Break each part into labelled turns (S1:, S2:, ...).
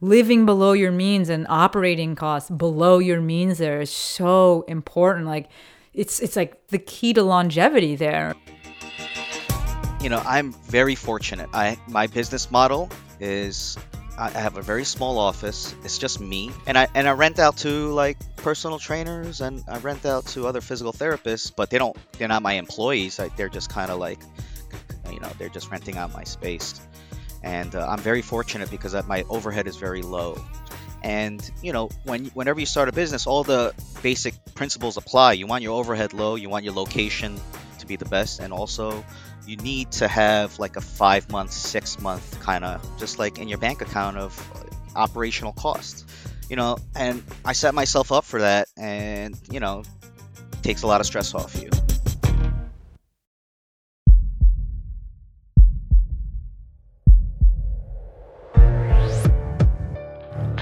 S1: living below your means and operating costs below your means there is so important. Like it's it's like the key to longevity there.
S2: You know, I'm very fortunate. I my business model is I have a very small office. It's just me, and I and I rent out to like personal trainers, and I rent out to other physical therapists. But they don't. They're not my employees. Like, they're just kind of like, you know, they're just renting out my space. And uh, I'm very fortunate because my overhead is very low. And you know, when whenever you start a business, all the basic principles apply. You want your overhead low. You want your location to be the best, and also you need to have like a five month, six month kind of just like in your bank account of operational costs. You know, and I set myself up for that, and you know, takes a lot of stress off you.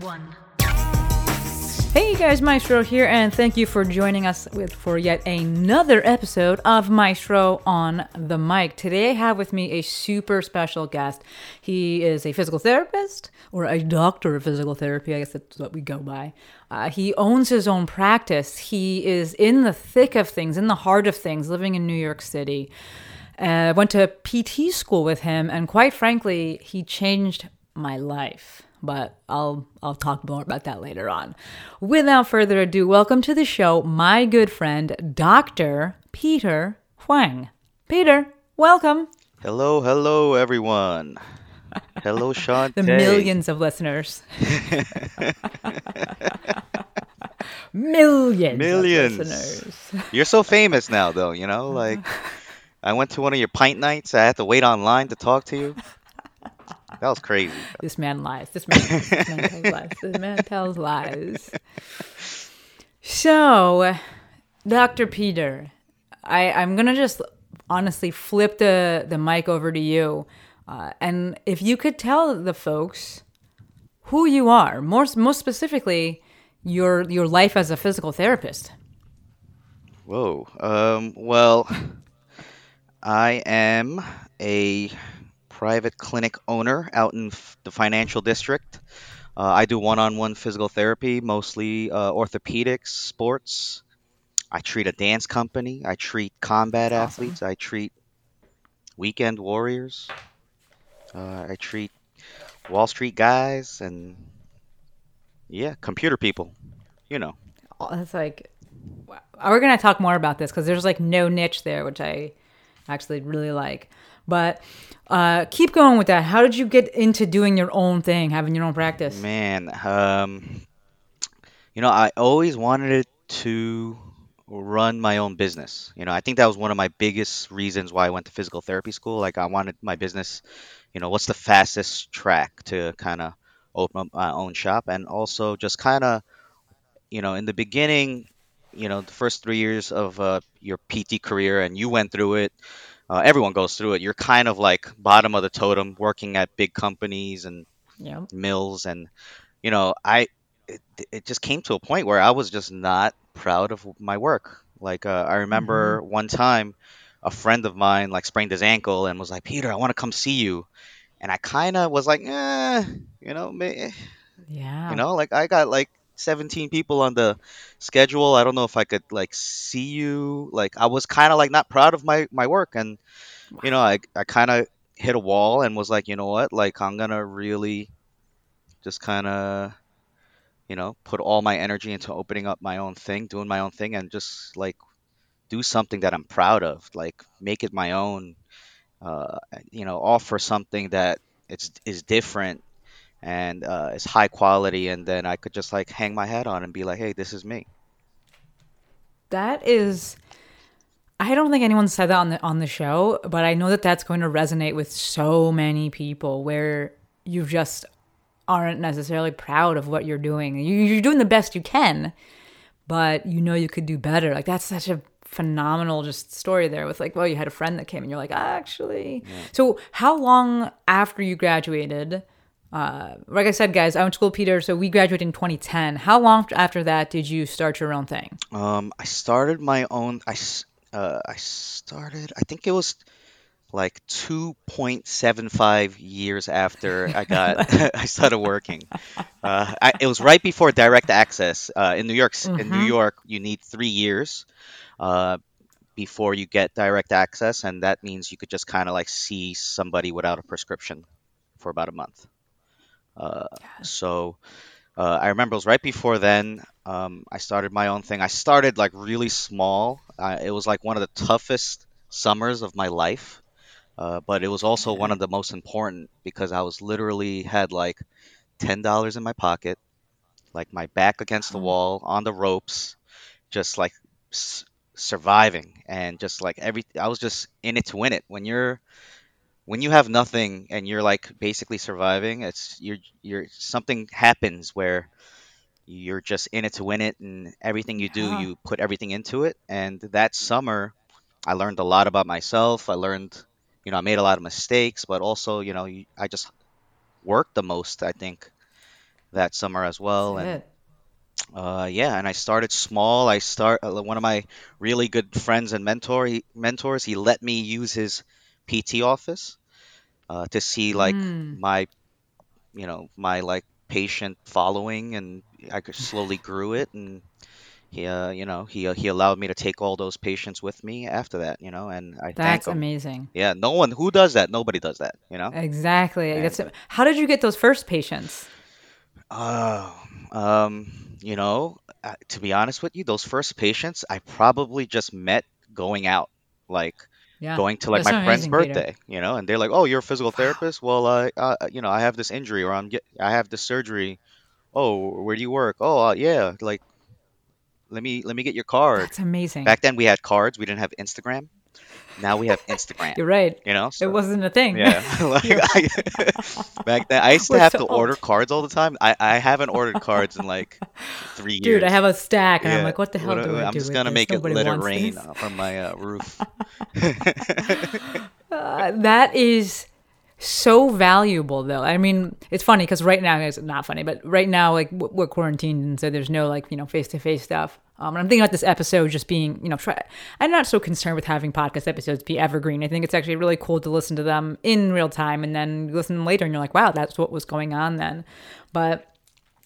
S3: one.
S1: Hey guys, Maestro here, and thank you for joining us with for yet another episode of Maestro on the Mic. Today I have with me a super special guest. He is a physical therapist or a doctor of physical therapy, I guess that's what we go by. Uh, he owns his own practice. He is in the thick of things, in the heart of things, living in New York City. I uh, went to PT school with him, and quite frankly, he changed my life but I'll I'll talk more about that later on. Without further ado, welcome to the show, my good friend Dr. Peter Huang. Peter, welcome.
S2: Hello, hello, everyone. Hello, Sean.
S1: the millions of listeners. millions. Millions. listeners.
S2: You're so famous now, though. You know, like I went to one of your pint nights. I had to wait online to talk to you. That was crazy.
S1: This man lies. This man, this man tells lies. This man tells lies. So, Dr. Peter, I, I'm gonna just honestly flip the, the mic over to you. Uh, and if you could tell the folks who you are, more most specifically, your your life as a physical therapist.
S2: Whoa. Um, well, I am a private clinic owner out in the financial district. Uh, I do one on one physical therapy, mostly uh, orthopedics, sports. I treat a dance company. I treat combat awesome. athletes. I treat weekend warriors. Uh, I treat Wall Street guys and, yeah, computer people. You know.
S1: It's like, we're going to talk more about this because there's like no niche there, which I actually really like. But uh, keep going with that. How did you get into doing your own thing, having your own practice?
S2: Man, um, you know, I always wanted to run my own business. You know, I think that was one of my biggest reasons why I went to physical therapy school. Like, I wanted my business, you know, what's the fastest track to kind of open up my own shop? And also just kind of, you know, in the beginning, you know, the first three years of uh, your PT career, and you went through it uh, everyone goes through it. You're kind of like bottom of the totem, working at big companies and yeah. mills, and you know, I it, it, just came to a point where I was just not proud of my work. Like uh, I remember mm-hmm. one time, a friend of mine like sprained his ankle and was like, "Peter, I want to come see you," and I kind of was like, "Eh, you know, me, yeah, you know, like I got like 17 people on the schedule. I don't know if I could like see you. Like I was kind of like not proud of my my work, and you know I I kind of hit a wall and was like, you know what, like I'm gonna really just kind of you know put all my energy into opening up my own thing, doing my own thing, and just like do something that I'm proud of, like make it my own. Uh, you know, offer something that it's is different and uh, it's high quality, and then I could just like hang my hat on and be like, hey, this is me.
S1: That is. I don't think anyone said that on the on the show, but I know that that's going to resonate with so many people where you've just aren't necessarily proud of what you're doing. You, you're doing the best you can, but you know you could do better. Like that's such a phenomenal just story there with like, well, you had a friend that came and you're like, actually. So how long after you graduated? Uh, like I said, guys, I went to school, Peter. So we graduated in 2010. How long after that did you start your own thing?
S2: Um, I started my own. I uh, I started. I think it was like 2.75 years after I got I started working. Uh, I, it was right before direct access. Uh, in New York, in New
S1: Mhm.
S2: York, you need three years uh, before you get direct access, and that means you could just kind of like see somebody without a prescription for about a month. Uh, so uh, I remember it was right before then. Um, I started my own thing. I started like really small. Uh, it was like one of the toughest summers of my life, uh, but it was also one of the most important because I was literally had like ten dollars in my pocket, like my back against the wall on the ropes, just like s- surviving and just like every. I was just in it to win it. When you're when you have nothing and you're like basically surviving, it's you're you're something happens where you're just in it to win it, and everything you do,
S1: Yeah.
S2: you put everything into it. And that summer, I learned a lot about myself. I learned, you know, I made a lot of mistakes, but also, you know, I just worked the most, I think, that summer as well.
S1: That's
S2: And
S1: it.
S2: uh, yeah, and I started small. I start uh, one of my really good friends and mentor he, mentors. He let me use his PT office uh, to see like
S1: Mm.
S2: my, you know, my like patient following, and I could slowly grew it. And he, uh, you know, he uh, he allowed me to take all those patients with me after that. You know, and I
S1: That's amazing.
S2: Yeah, no one who does that. Nobody does that. You know.
S1: Exactly.
S2: And-
S1: That's how did you get those first patients?
S2: Oh, um, you know, uh, to be honest with you, those first patients I probably just met going out, like
S1: Yeah.
S2: going to like
S1: That's
S2: my friend's
S1: amazing, Peter.
S2: birthday, you know, and they're like, "Oh, you're a physical therapist? Well, I, uh, you know, I have this injury or I'm get, I have this surgery. Oh, where do you work? Oh, uh, yeah, like let me let me get your card."
S1: That's amazing.
S2: Back then we had cards, we didn't have Instagram. Now we have Instagram,
S1: You're right.
S2: you know,
S1: It wasn't a thing.
S2: yeah, like I, back then I used to
S1: We're
S2: have
S1: so
S2: to order cards all the time. I, I haven't ordered cards in like three years.
S1: Dude, I have a stack, and I'm like, what the hell
S2: What
S1: do I
S2: I'm
S1: do
S2: just gonna make it let it rain
S1: this.
S2: from my uh, roof.
S1: Uh, that is so valuable, though. I mean, it's funny because right now it's not funny, but right now, like we're quarantined, and so there's no like you know face to face stuff. Um, and I'm thinking about this episode just being, you know, try. I'm not so concerned with having podcast episodes be evergreen. I think it's actually really cool to listen to them in real time, and then listen later, and you're like, wow, that's what was going on then. But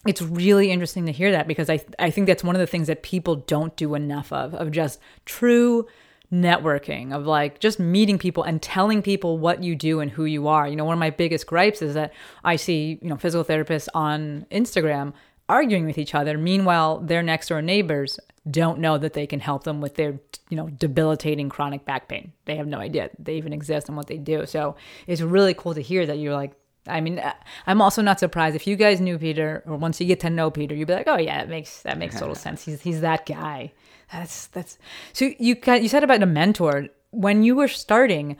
S1: it's really interesting to hear that because I I think that's one of the things that people don't do enough of of just true networking of like just meeting people and telling people what you do and who you are. You know, one of my biggest gripes is that I see, you know, physical therapists on Instagram arguing with each other. Meanwhile, their next door neighbors don't know that they can help them with their, you know, debilitating chronic back pain. They have no idea they even exist and what they do. So it's really cool to hear that you're like, I mean, I- I'm also not surprised if you guys knew Peter, or once you get to know Peter, you'd be like, "Oh yeah, it makes that makes total sense. He's he's that guy." That's that's. So you you said about a mentor when you were starting.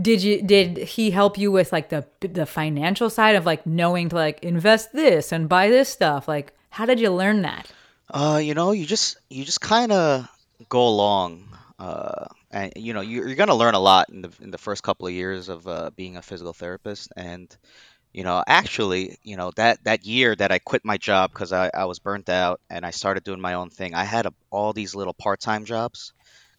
S1: Did you did he help you with like the the financial side of like knowing to like invest this and buy this stuff? Like, how did you learn that?
S2: Uh, you know, you just you just kind of go along, uh, and you know you're, you're gonna learn a lot in the in the first couple of years of uh, being a physical therapist, and you know actually, you know that that year that I quit my job because I, I was burnt out and I started doing my own thing, I had a, all these little part-time jobs.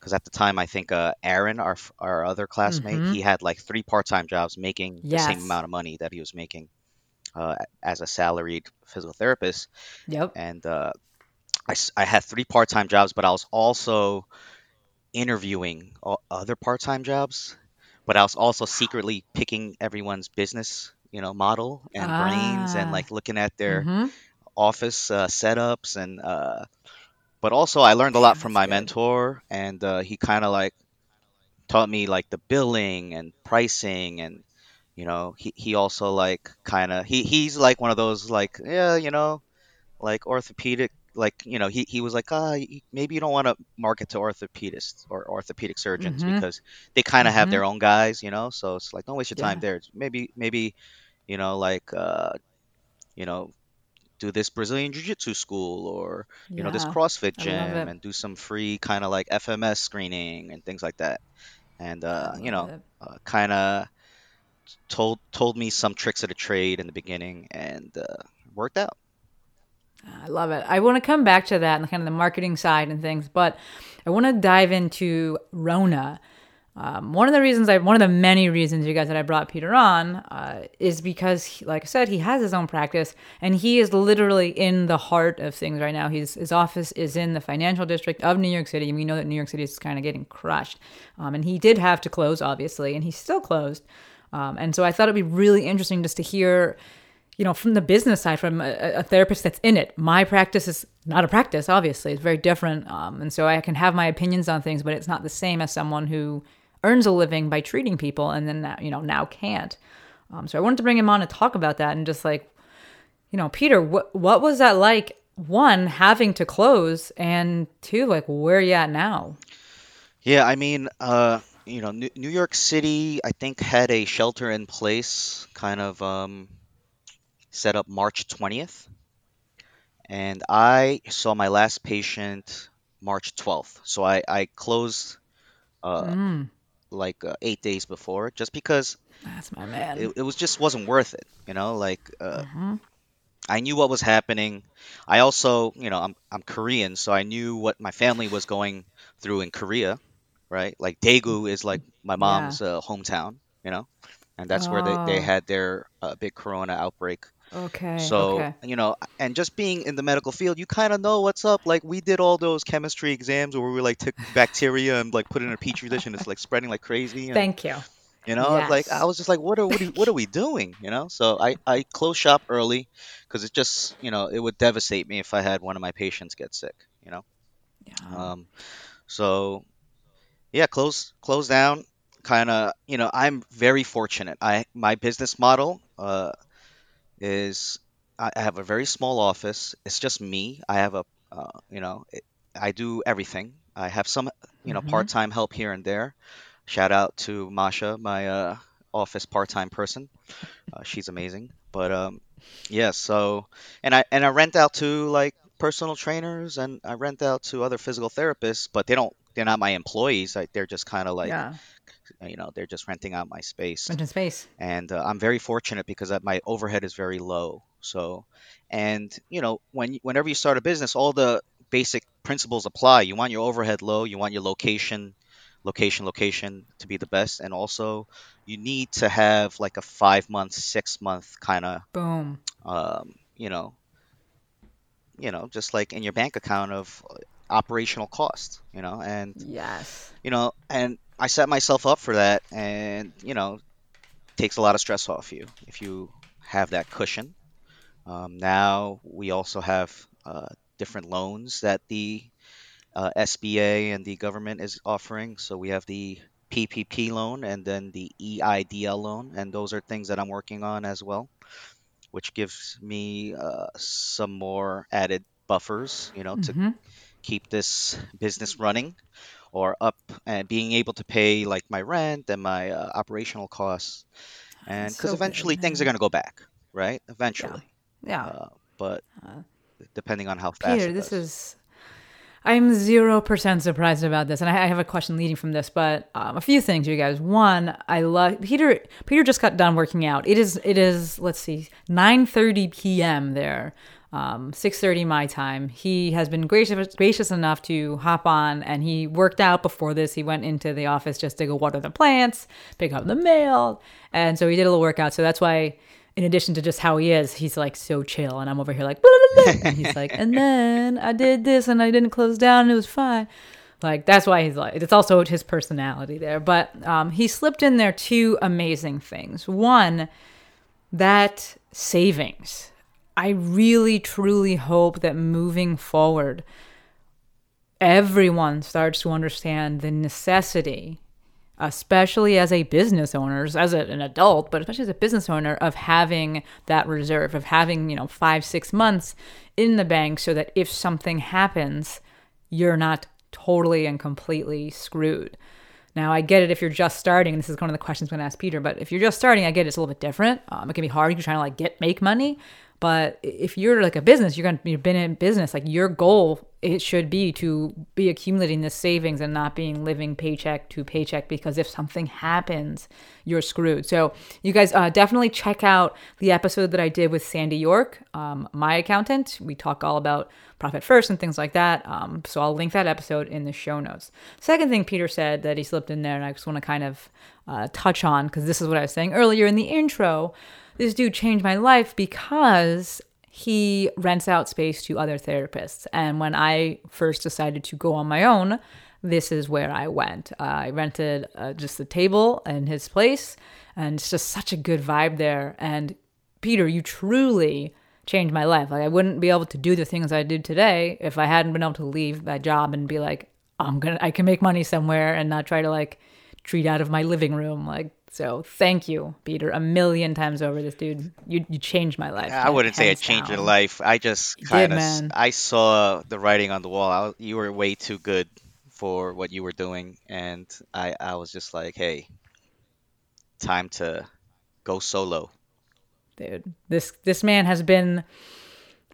S2: Because at the time, I think uh, Aaron, our our other classmate,
S1: Mhm.
S2: he had like three part-time jobs, making the same amount of money that he was making uh, as a salaried physical therapist
S1: Yep.
S2: and uh, I, I had three part-time jobs, but I was also interviewing other part-time jobs, but I was also secretly picking everyone's business, you know, model and brains and
S1: Ah.
S2: like looking at their
S1: Mhm.
S2: office uh, setups and uh, but also I learned a lot from my mentor and uh, he kind of like taught me like the billing and pricing and you know he, he also like kind of he, he's like one of those like yeah you know like orthopedic like you know he, he was like ah y- maybe you don't want to market to orthopedists or orthopedic surgeons
S1: Mhm.
S2: because they kind of have
S1: Mhm.
S2: their own guys you know so it's like don't waste your time there maybe maybe you know like uh you know, do this Brazilian Jiu-Jitsu school or you know this CrossFit gym and do some free kind of like FMS screening and things like that. And uh, you know, uh, kind of told told me some tricks of the trade in the beginning and uh, worked out.
S1: I love it. I want to come back to that and kind of the marketing side and things, but I want to dive into Rona. Um, one of the reasons I, one of the many reasons you guys that I brought Peter on uh, is because, he, like I said, he has his own practice and he is literally in the heart of things right now. He's, his office is in the financial district of New York City, and we know that New York City is kind of getting crushed. Um, and he did have to close, obviously, and he's still closed. Um, and so I thought it'd be really interesting just to hear you know, from the business side, from a, a therapist that's in it. My practice is not a practice, obviously. It's very different. Um, and so I can have my opinions on things, but it's not the same as someone who earns a living by treating people and then, you know, now can't. Um, so I wanted to bring him on to talk about that and just like, you know, Peter, what, what was that like? One, having to close, and two, like, where are you at now?
S2: Yeah, I mean, uh, you know, New, New York City, I think had a shelter in place kind of um, set up March 20th. And I saw my last patient March 12th. So I, I closed uh,
S1: Mm,
S2: like uh, eight days before just because
S1: that's my man.
S2: it, it was just wasn't worth it. You know, like uh,
S1: Mhm.
S2: I knew what was happening. I also, you know, I'm I'm Korean, so I knew what my family was going through in Korea, right? Like Daegu is like my mom's uh, hometown, you know, and that's where they, they
S1: Oh.
S2: had their uh, big corona outbreak.
S1: Okay.
S2: So,
S1: okay.
S2: you know, and just being in the medical field, you kind of know what's up. Like we did all those chemistry exams where we like took bacteria and like put it in a petri dish and it's like spreading like crazy. And,
S1: Thank you.
S2: you know, like I was just like, what are what are, what are we doing? You know, so I I closed shop early because it just you know it would devastate me if I had one of my patients get sick. You know,
S1: Yeah.
S2: um, so yeah, close close down. Kind of, you know, I'm very fortunate. I my business model uh is I have a very small office. It's just me. I have a uh, you know, it, I do everything. I have some you know
S1: Mhm.
S2: part-time help here and there. Shout out to Masha, my uh, office part-time person. Uh, she's amazing. But um, yeah, so and I and I rent out to like personal trainers and I rent out to other physical therapists, but they don't they're not my employees. Like they're just kind of like
S1: yeah.
S2: You know they're just renting out my space.
S1: Rent in space.
S2: And uh, I'm very fortunate because my overhead is very low. So and you know when whenever you start a business, all the basic principles apply. You want your overhead low. You want your location location location to be the best and also you need to have like a five month six month kind of
S1: Boom.
S2: um, you know you know just like in your bank account of operational cost you know and
S1: Yes.
S2: you know and i set myself up for that and you know takes a lot of stress off you if you have that cushion. Um, now we also have uh, different loans that the uh, SBA and the government is offering. So we have the PPP loan and then the EIDL loan, and those are things that I'm working on as well, which gives me uh, some more added buffers, you know, to
S1: hmm
S2: keep this business running or up and being able to pay like my rent and my uh, operational costs. And because
S1: so good,
S2: eventually things are going to go back, right? Eventually.
S1: Yeah.
S2: Uh, but
S1: Uh,
S2: depending on how fast
S1: Peter, this is. I'm zero percent surprised about this, and I I have a question leading from this. But um, a few things, you guys. One, I love Peter. Peter just got done working out. It is. It is. Let's see, 9:30 p.m. there, um, 6:30 my time. He has been gracious gracious enough to hop on, and he worked out before this. He went into the office just to go water the plants, pick up the mail, and so he did a little workout. So that's why in addition to just how he is, he's like so chill, and I'm over here like, "Blah, blah, blah," and he's like, and then I did this, and I didn't close down, and it was fine. Like that's why he's like. It's also his personality there, but um, he slipped in there two amazing things. One, that savings. I really truly hope that moving forward, everyone starts to understand the necessity especially as a business owner, as a, an adult, but especially as a business owner, of having that reserve, of having, you know, five, six months in the bank so that if something happens, you're not totally and completely screwed. Now, I get it if you're just starting, this is one of the questions I'm going to ask Peter, but if you're just starting, I get it, it's a little bit different. Um, it can be hard. You're trying to like get make money, But if you're like a business, you're gonna you've been in business. Like your goal, it should be to be accumulating this savings and not being living paycheck to paycheck. Because if something happens, you're screwed. So you guys uh, definitely check out the episode that I did with Sandy York, um, my accountant. We talk all about profit first and things like that. Um, so I'll link that episode in the show notes. Second thing Peter said that he slipped in there, and I just want to kind of uh, touch on because this is what I was saying earlier in the intro this dude changed my life because he rents out space to other therapists. And when I first decided to go on my own, this is where I went. Uh, I rented uh, just a table in his place, and it's just such a good vibe there. And Peter, you truly changed my life. Like I wouldn't be able to do the things I did today if I hadn't been able to leave that job and be like, I'm gonna, I can make money somewhere and not try to like treat out of my living room. Like so thank you, Peter, a million times over. This dude, you you changed my life.
S2: I wouldn't say it changed your life. I just kind of. I saw the writing on the wall. I, you were way too good for what you were doing, and I I was just like, hey, time to go solo.
S1: dude. This this man has been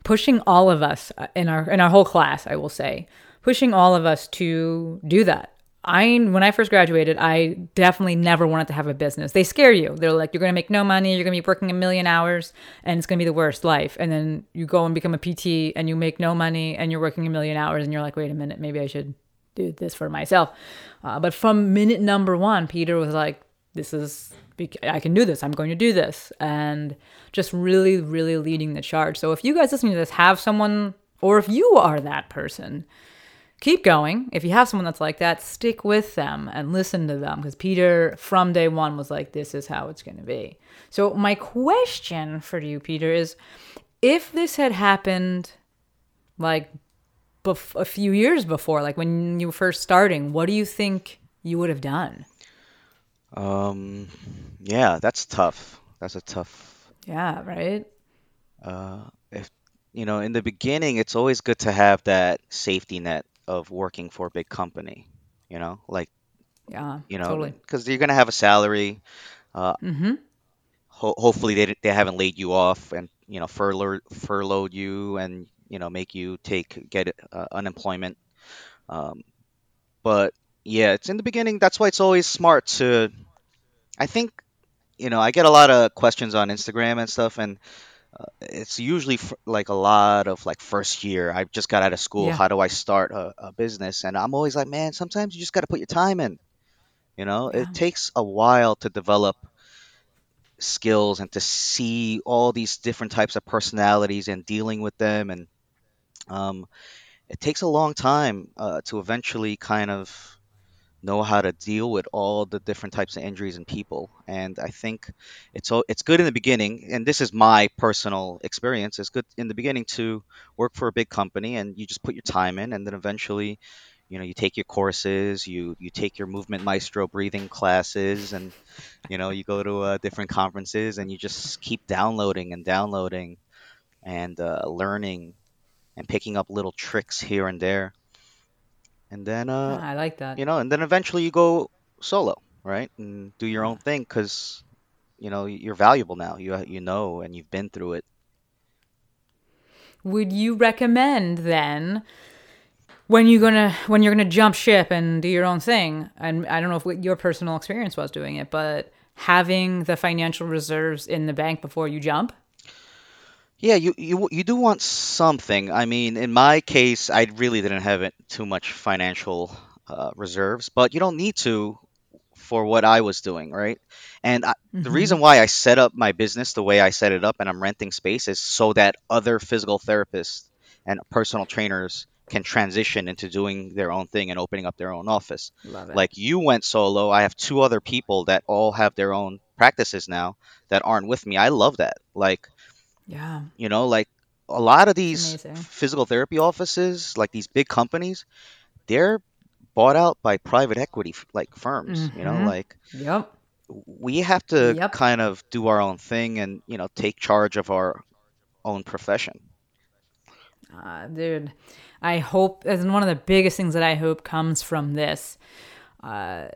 S1: pushing all of us uh, in our in our whole class. I will say, pushing all of us to do that. I when I first graduated, I definitely never wanted to have a business. They scare you. They're like, you're to make no money. You're to be working a million hours, and it's to be the worst life. And then you go and become a PT, and you make no money, and you're working a million hours, and you're like, wait a minute, maybe I should do this for myself. Uh, but from minute number one, Peter was like, this is I can do this. I'm going to do this, and just really, really leading the charge. So if you guys listening to this have someone, or if you are that person, keep going. If you have someone that's like that, stick with them and listen to them because Peter from day one was like, this is how it's going to be. So, my question for you, Peter, is if this had happened like bef- a few years before, like when you were first starting, what do you think you would have done?
S2: Um, yeah, that's tough. That's a tough.
S1: Yeah, right?
S2: Uh, if you know, in the beginning, it's always good to have that safety net of working for a big company. You know, like
S1: Yeah,
S2: you know,
S1: totally.
S2: because you're gonna have a salary. Uh,
S1: Mm-hmm.
S2: ho- hopefully they they haven't laid you off and you know furloughed furloughed you and you know make you take get uh, unemployment. Um, but yeah, it's in the beginning. That's why it's always smart to. I think you know I get a lot of questions on Instagram and stuff, and uh, it's usually f- like a lot of like first year. I just got out of school.
S1: Yeah.
S2: How do I start a, a business? And I'm always like, man, sometimes you just got to put your time in. You know,
S1: Yeah.
S2: it takes a while to develop skills and to see all these different types of personalities and dealing with them and um, it takes a long time uh, to eventually kind of know how to deal with all the different types of injuries in people. And i think it's it's good in the beginning and this is my personal experience it's good in the beginning to work for a big company and you just put your time in and then eventually you know you take your courses you you take your movement maestro breathing classes and you know you go to uh, different conferences and you just keep downloading and downloading and uh, learning and picking up little tricks here and there and then uh,
S1: I like that.
S2: you know and then eventually you go solo right and do your own thing because you know you're valuable now you you know and you've been through it
S1: Would you recommend then when you're gonna when you're gonna jump ship and do your own thing? And I don't know if your personal experience was doing it, but having the financial reserves in the bank before you jump.
S2: Yeah, you you you do want something. I mean, in my case, I really didn't have it too much financial uh, reserves, but you don't need to for what I was doing, right? And I, the reason why I set up my business the way I set it up and I'm renting space is so that other physical therapists and personal trainers can transition into doing their own thing and opening up their own office. Like you went solo, I have two other people that all have their own practices now that aren't with me. I love that. Like
S1: yeah,
S2: you know, like a lot of these
S1: amazing.
S2: physical therapy offices, like these big companies, they're bought out by private equity like firms. You know,
S1: Mhm.
S2: like
S1: yep.
S2: we have to
S1: Yep.
S2: kind of do our own thing and you know take charge of our own profession.
S1: Uh, dude, I hope, and one of the biggest things that I hope comes from this uh,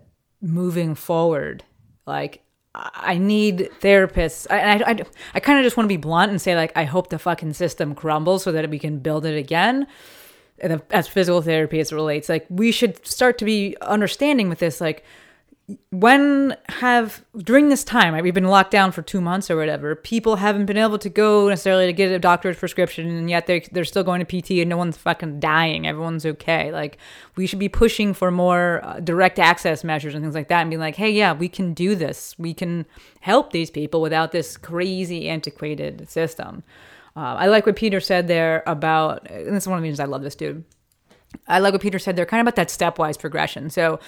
S1: moving forward. Like, I need therapists. I I, I, I kind of just want to be blunt and say like I hope the fucking system crumbles so that we can build it again. And as physical therapy as it relates, like we should start to be understanding with this. Like when have during this time right, we've been locked down for two months or whatever people haven't been able to go necessarily to get a doctor's prescription and yet they're, they're still going to pt and no one's fucking dying. Everyone's okay. Like we should be pushing for more uh, direct access measures and things like that and be like hey yeah we can do this. We can help these people without this crazy antiquated system. Uh, i like what peter said there about and this is one of the reasons i love this dude. I like what peter said there kind of about that stepwise progression. So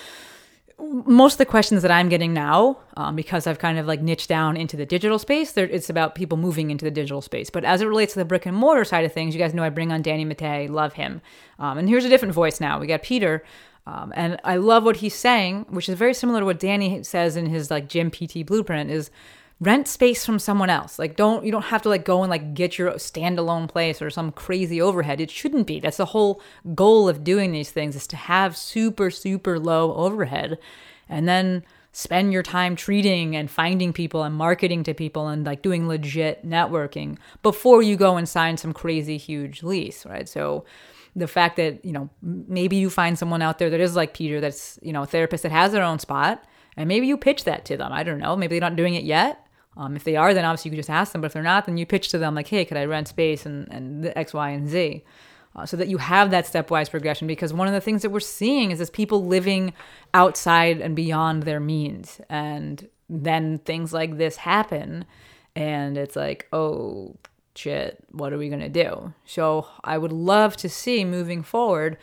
S1: most of the questions that I'm getting now, um, because I've kind of like niched down into the digital space, it's about people moving into the digital space. But as it relates to the brick and mortar side of things, you guys know I bring on Danny Matta, love him. Um, and here's a different voice now. We got Peter, um, and I love what he's saying, which is very similar to what Danny says in his like gym PT blueprint. Is rent space from someone else. Like don't you don't have to like go and like get your standalone place or some crazy overhead. It shouldn't be. That's the whole goal of doing these things is to have super super low overhead and then spend your time treating and finding people and marketing to people and like doing legit networking before you go and sign some crazy huge lease, right? So the fact that, you know, maybe you find someone out there that is like Peter that's, you know, a therapist that has their own spot and maybe you pitch that to them. I don't know. Maybe they're not doing it yet um, if they are, then obviously you can just ask them. But if they're not, then you pitch to them like, hey, could I rent space and, and X, Y, and Z? Uh, so that you have that stepwise progression. Because one of the things that we're seeing is this people living outside and beyond their means. And then things like this happen. And it's like, oh, shit, what are we going to do? So I would love to see moving forward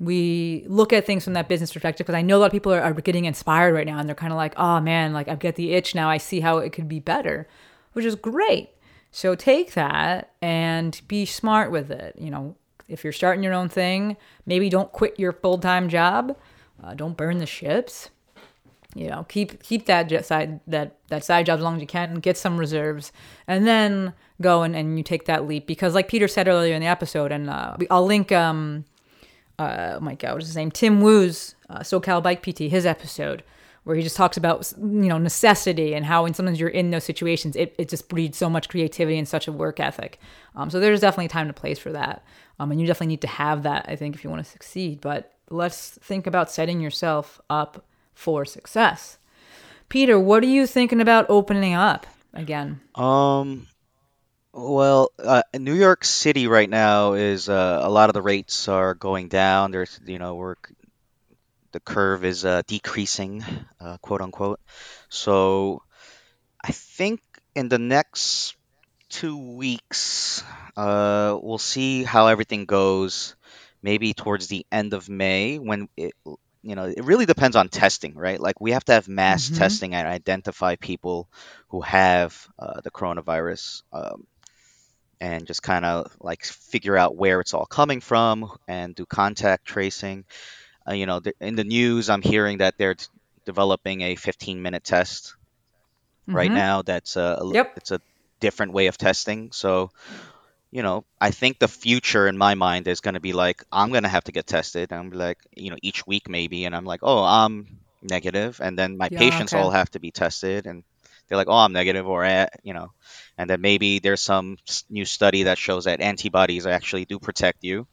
S1: we look at things from that business perspective because I know a lot of people are, are getting inspired right now and they're kind of like, oh man, like I've got the itch now. I see how it could be better, which is great. So take that and be smart with it. You know, if you're starting your own thing, maybe don't quit your full time job. Uh, don't burn the ships. You know, keep keep that side that that side job as long as you can and get some reserves, and then go and, and you take that leap because, like Peter said earlier in the episode, and uh, I'll link um uh, oh my god, what's his name? Tim Wu's uh, SoCal Bike PT, his episode where he just talks about you know necessity and how when sometimes you're in those situations, it, it just breeds so much creativity and such a work ethic. Um, so there's definitely time and place for that, um, and you definitely need to have that. I think if you want to succeed, but let's think about setting yourself up for success. Peter, what are you thinking about opening up again?
S2: Um, well, uh, New York City right now is uh, a lot of the rates are going down. There's, you know, we're the curve is uh, decreasing, uh, quote unquote. So I think in the next two weeks, uh, we'll see how everything goes. Maybe towards the end of May, when it, you know, it really depends on testing, right? Like we have to have mass
S1: Mhm.
S2: testing and identify people who have uh, the coronavirus. Um, and just kind of like figure out where it's all coming from and do contact tracing. Uh, you know, th- in the news, I'm hearing that they're t- developing a 15 minute test right
S1: Mhm.
S2: now. That's a, a
S1: Yep.
S2: it's a different way of testing. So, you know, I think the future in my mind is going to be like I'm going to have to get tested. I'm like, you know, each week maybe, and I'm like, oh, I'm negative, and then my
S1: Yeah,
S2: patients
S1: okay.
S2: all have to be tested, and they're like, oh, I'm negative, or eh, you know, and then maybe there's some new study that shows that antibodies actually do protect you.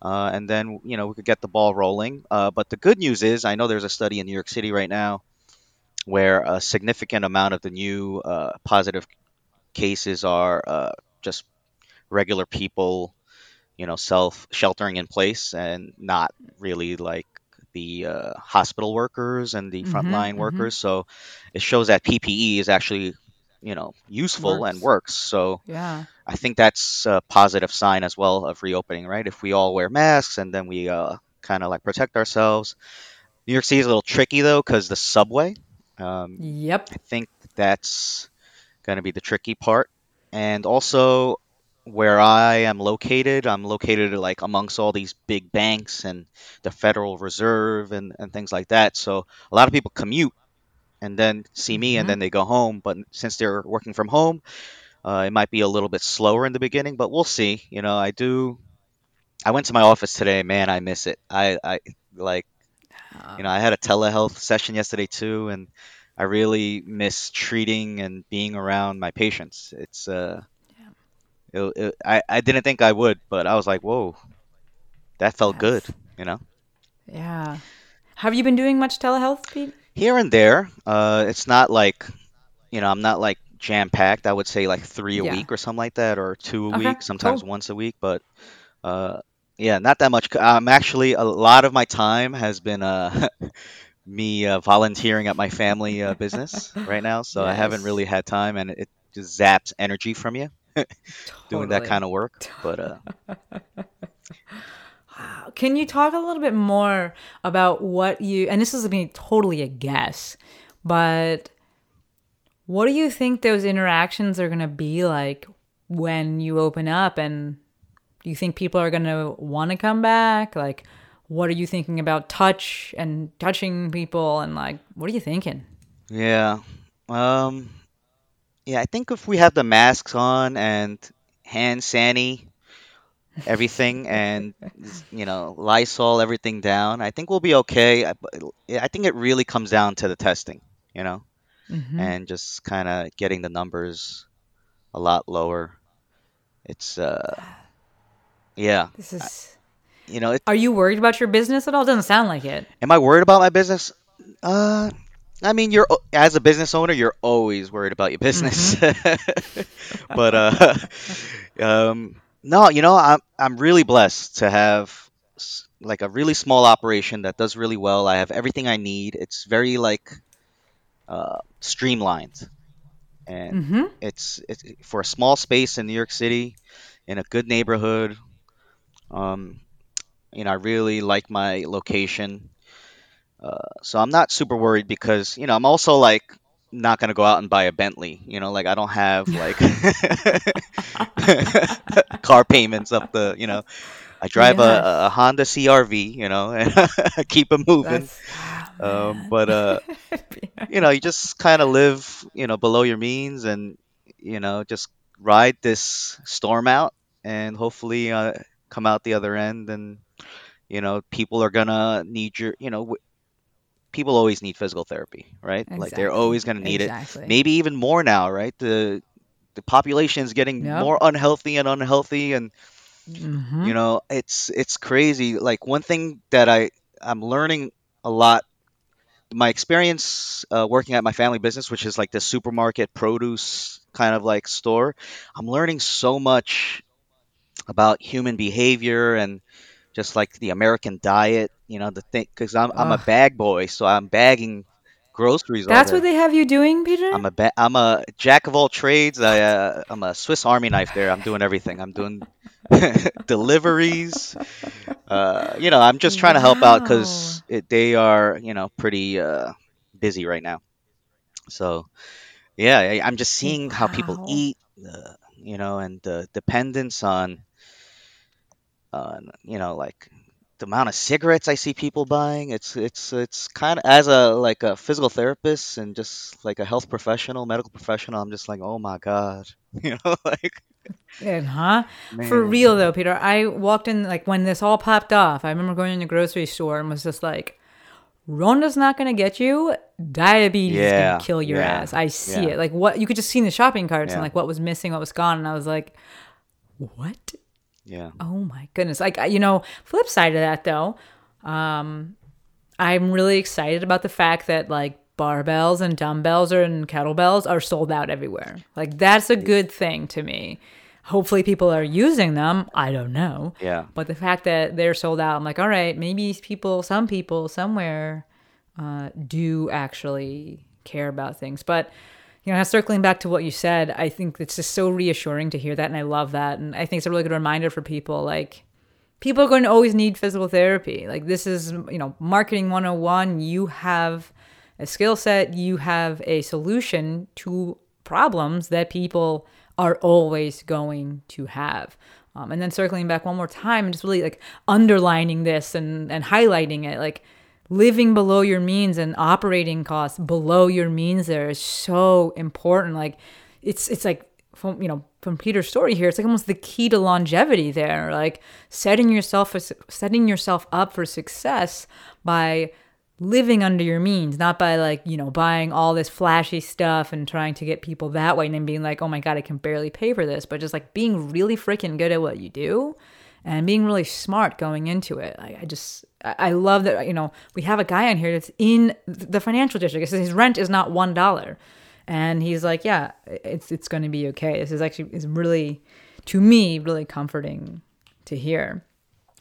S2: Uh, and then you know we could get the ball rolling. Uh, but the good news is, I know there's a study in New York City right now where a significant amount of the new uh, positive cases are uh, just regular people, you know, self sheltering in place and not really like the uh, hospital workers and the
S1: Mhm,
S2: frontline
S1: mhm.
S2: workers. So it shows that PPE is actually, you know, useful and
S1: Works.
S2: works. So
S1: Yeah.
S2: I think that's a positive sign as well of reopening, right? If we all wear masks and then we uh, kind of like protect ourselves. New York City is a little tricky though because the subway. Um,
S1: Yep.
S2: I think that's going to be the tricky part. And also, where I am located, I'm located like amongst all these big banks and the Federal Reserve and, and things like that. So a lot of people commute and then see me and
S1: Mhm.
S2: then they go home. But since they're working from home, uh, it might be a little bit slower in the beginning, but we'll see. You know, I do. I went to my office today. Man, I miss it. I, I like, you know, I had a telehealth session yesterday too, and I really miss treating and being around my patients. It's uh, it, it, I I didn't think I would, but I was like, whoa, that felt good, you know.
S1: Yeah. Have you been doing much telehealth, Pete?
S2: Here and there, uh, it's not like, you know, I'm not like jam packed. I would say like three a
S1: Yeah.
S2: week or something like that, or two a
S1: Okay,
S2: week, sometimes
S1: cool.
S2: once a week, but uh, yeah, not that much. I'm actually a lot of my time has been uh, me uh, volunteering at my family uh, business right now, so I haven't really had time, and it just zaps energy from you doing that kind of work. But uh,
S1: Can you talk a little bit more about what you, and this is mean, totally a guess, but what do you think those interactions are going to be like when you open up? And do you think people are going to want to come back? Like, what are you thinking about touch and touching people? And like, what are you thinking?
S2: Yeah. Um, yeah, I think if we have the masks on and hand sani everything and you know Lysol everything down, I think we'll be okay. I, I think it really comes down to the testing, you know, and just kind of getting the numbers a lot lower. It's uh, yeah,
S1: This is.
S2: you know, it,
S1: Are you worried about your business at all? Doesn't sound like it.
S2: Am I worried about my business? Uh, I mean, you're as a business owner, you're always worried about your business. but uh, um, no, you know, I'm I'm really blessed to have like a really small operation that does really well. I have everything I need. It's very like uh, streamlined, and it's it's for a small space in New York City, in a good neighborhood. Um, you know, I really like my location. Uh, so I'm not super worried because, you know, I'm also like not gonna go out and buy a Bentley. You know, like I don't have like car payments up the, you know, I drive
S1: Yes.
S2: a, a Honda CRV, you know, and keep it moving.
S1: That's.
S2: Um, but uh, you know, you just kind of live, you know, below your means, and you know, just ride this storm out, and hopefully uh, come out the other end. And you know, people are gonna need your, you know, people always need physical therapy, right? Like they're always gonna need
S1: Exactly.
S2: it. Maybe even more now, right? The the population is getting
S1: Yep.
S2: more unhealthy and unhealthy, and
S1: Mhm.
S2: you know, it's it's crazy. Like one thing that I I'm learning a lot. My experience uh, working at my family business, which is like the supermarket produce kind of like store, I'm learning so much about human behavior and just like the American diet. You know, the thing because I'm I'm a bag boy, so I'm bagging groceries
S1: That's what they have you doing, Peter?
S2: I'm a ba- I'm a jack of all trades. I uh, I'm a Swiss Army knife. There, I'm doing everything. I'm doing deliveries. Uh, you know, I'm just trying to help out because they are you know pretty uh, busy right now. So yeah, I, I'm just seeing how people eat. Uh, you know, and the dependence on on you know like the amount of cigarettes I see people buying. It's it's it's kind of as a like a physical therapist and just like a health professional, medical professional. I'm just like, oh my god, you know, like
S1: And huh? For real though, Peter, I walked in like when this all popped off. I remember going in the grocery store and was just like, "Rona's not gonna get you. Diabetes is
S2: Yeah,
S1: gonna kill your
S2: yeah,
S1: ass." I see
S2: yeah.
S1: it. Like what you could just see in the shopping carts and like what was missing, what was gone, and I was like, "What?
S2: Yeah,
S1: Oh my goodness!" Like you know, flip side of that though, um, I'm really excited about the fact that like barbells and dumbbells or and kettlebells are sold out everywhere. Like that's a good thing to me. Hopefully people are using them. I don't know.
S2: yeah,
S1: But the fact that they're sold out, I'm like, all right, maybe people, some people somewhere uh, do actually care about things. But, you know, circling back to what you said, I think it's just so reassuring to hear that. And I love that. And I think it's a really good reminder for people like, people are going to always need physical therapy. Like, this is, you know, marketing 101. You have a skill set, you have a solution to problems that people are always going to have. Um, and then circling back one more time and just really like underlining this and, and highlighting it, like living below your means and operating costs below your means there is so important. Like it's it's like from you know from Peter's story here, it's like almost the key to longevity there. Like setting yourself setting yourself up for success by living under your means, not by like, you know, buying all this flashy stuff and trying to get people that way and then being like, oh my God, I can barely pay for this, but just like being really freaking good at what you do and being really smart going into it. I, I just, I love that, you know, we have a guy on here that's in the financial district. Says his rent is not $1. And he's like, yeah, it's, it's going to be okay. This is actually, is really, to me, really comforting to hear.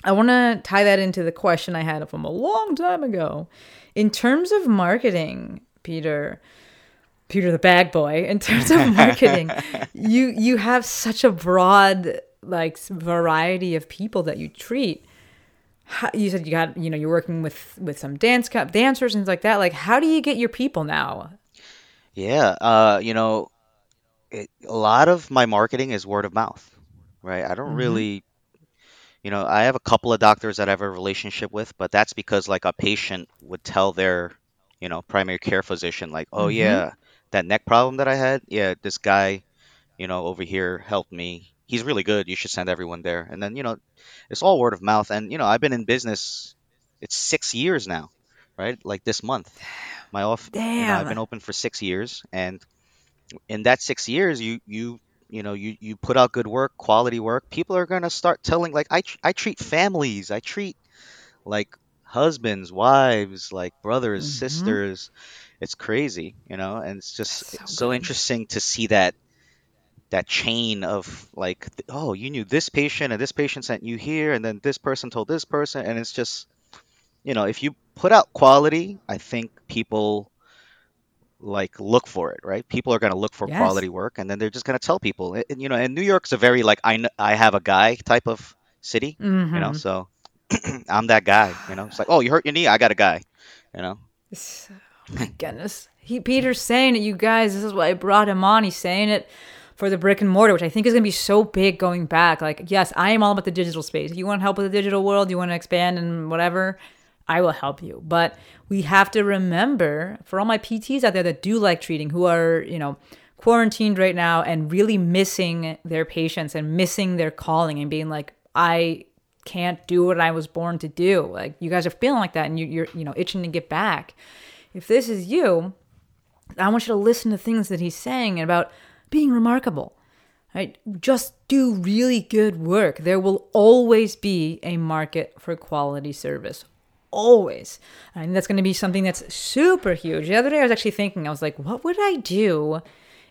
S1: I want to tie that into the question I had from a long time ago. In terms of marketing, Peter, Peter the bag boy, in terms of marketing, you you have such a broad like variety of people that you treat. How, you said you got you know you're working with with some dance cup dancers and things like that. Like how do you get your people now?
S2: Yeah, uh, you know, it, a lot of my marketing is word of mouth, right? I don't really, you know, I have a couple of doctors that I have a relationship with, but that's because like a patient would tell their, you know, primary care physician, like, oh yeah, that neck problem that I had, yeah, this guy, you know, over here helped me. He's really good. You should send everyone there. And then, you know, it's all word of mouth. And, you know, I've been in business, it's six years now, right? Like this month. My off, you know, I've been open for six years, and in that six years, you you you know you you put out good work, quality work. People are gonna start telling like I I treat families, I treat like husbands, wives, like brothers, sisters. It's crazy, you know, and it's just it's so interesting to see that that chain of like oh you knew this patient and this patient sent you here and then this person told this person and it's just you know if you put out quality i think people like look for it right people are going to look for
S1: Yes.
S2: quality work and then they're just going to tell people and, you know and new york's a very like i kn- i have a guy type of city you know mm-hmm. so i'm that guy you know it's like oh you hurt your knee i got a guy you know oh
S1: my goodness. He Peter's saying it, you guys. This is why I brought him on. He's saying it for the brick and mortar, which I think is going to be so big going back. Like, yes, I am all about the digital space. If you want help with the digital world, you want to expand and whatever, I will help you. But we have to remember for all my PTs out there that do like treating, who are, you know, quarantined right now and really missing their patients and missing their calling and being like, I can't do what I was born to do. Like you guys are feeling like that and you, you're, you know, itching to get back. If this is you, I want you to listen to things that he's saying about being remarkable. Right? Just do really good work. There will always be a market for quality service. Always. And that's going to be something that's super huge. The other day I was actually thinking, I was like, what would I do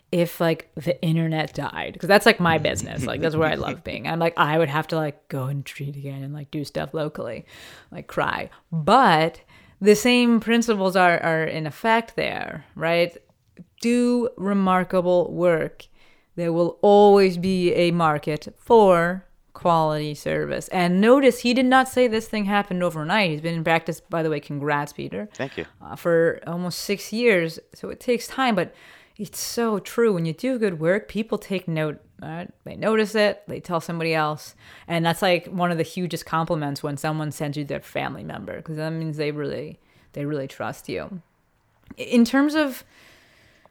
S1: if like the internet died? Because that's like my business. Like that's where I love being. I'm like, I would have to like go and treat again and like do stuff locally, like cry. But the same principles are, are in effect there, right? Do remarkable work. There will always be a market for quality service. And notice he did not say this thing happened overnight. He's been in practice, by the way, congrats, Peter,
S2: thank you
S1: uh, for almost six years. So it takes time, but it's so true. When you do good work, people take note. Right? They notice it, they tell somebody else. And that's like one of the hugest compliments when someone sends you their family member, because that means they really, they really trust you. In terms of,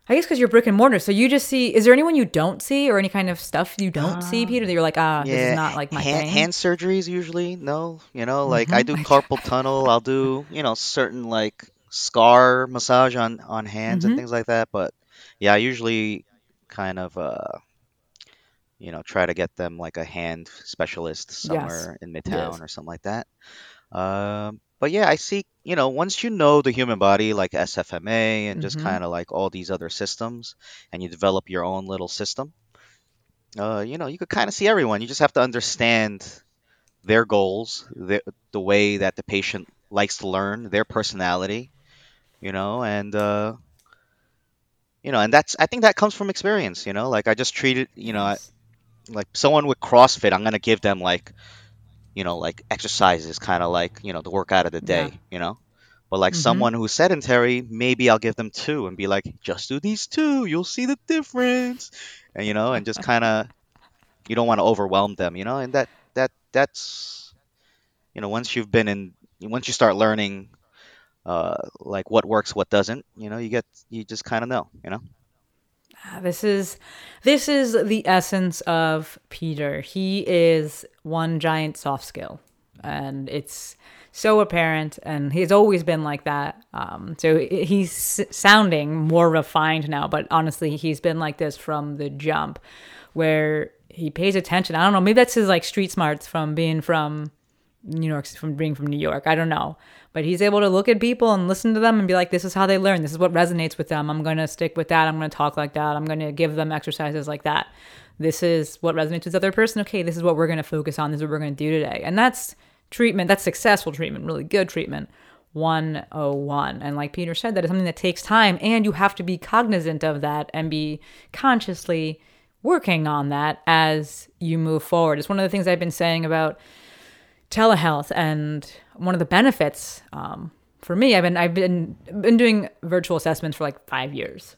S1: I guess because you're brick and mortar, so you just see. Is there anyone you don't see, or any kind of stuff you don't see, Peter? That you're like, ah, this is not like my
S2: hand,
S1: thing.
S2: hand surgeries usually no you know like i do carpal tunnel i'll do you know certain like scar massage on on hands
S1: Mhm.
S2: and things like that but yeah i usually kind of uh you know try to get them like a hand specialist somewhere in midtown
S1: Yes.
S2: or something like that um but yeah i see you know once you know the human body like sfma and just
S1: Mhm.
S2: kind of like all these other systems and you develop your own little system uh, you know, you could kind of see everyone. You just have to understand their goals, the the way that the patient likes to learn, their personality, you know, and uh, you know, and that's I think that comes from experience. You know, like I just treated, you know, I, like someone with CrossFit, I'm gonna give them like, you know, like exercises, kind of like you know the workout of the day,
S1: Yeah.
S2: you know. But like
S1: Mhm.
S2: someone who's sedentary, maybe I'll give them two and be like, just do these two, you'll see the difference, and you know, and just kind of, you don't want to overwhelm them, you know, and that that that's, you know, once you've been in, once you start learning, uh, like what works, what doesn't, you know, you get, you just kind of know, you know.
S1: Ah, This is this is the essence of Peter. He is one giant soft skill. and it's so apparent. And he's always been like that. Um, so he's sounding more refined now, but honestly, he's been like this from the jump, where he pays attention. I don't know, maybe that's his like street smarts from being from New York from being from New York. I don't know. But he's able to look at people and listen to them and be like, this is how they learn. This is what resonates with them. I'm going to stick with that. I'm going to talk like that. I'm going to give them exercises like that. This is what resonates with the other person. Okay, this is what we're going to focus on. This is what we're going to do today. And that's treatment. That's successful treatment, really good treatment. 101. And like Peter said, that is something that takes time. And you have to be cognizant of that and be consciously working on that as you move forward. It's one of the things I've been saying about telehealth and one of the benefits um, for me i've been i've been been doing virtual assessments for like five years.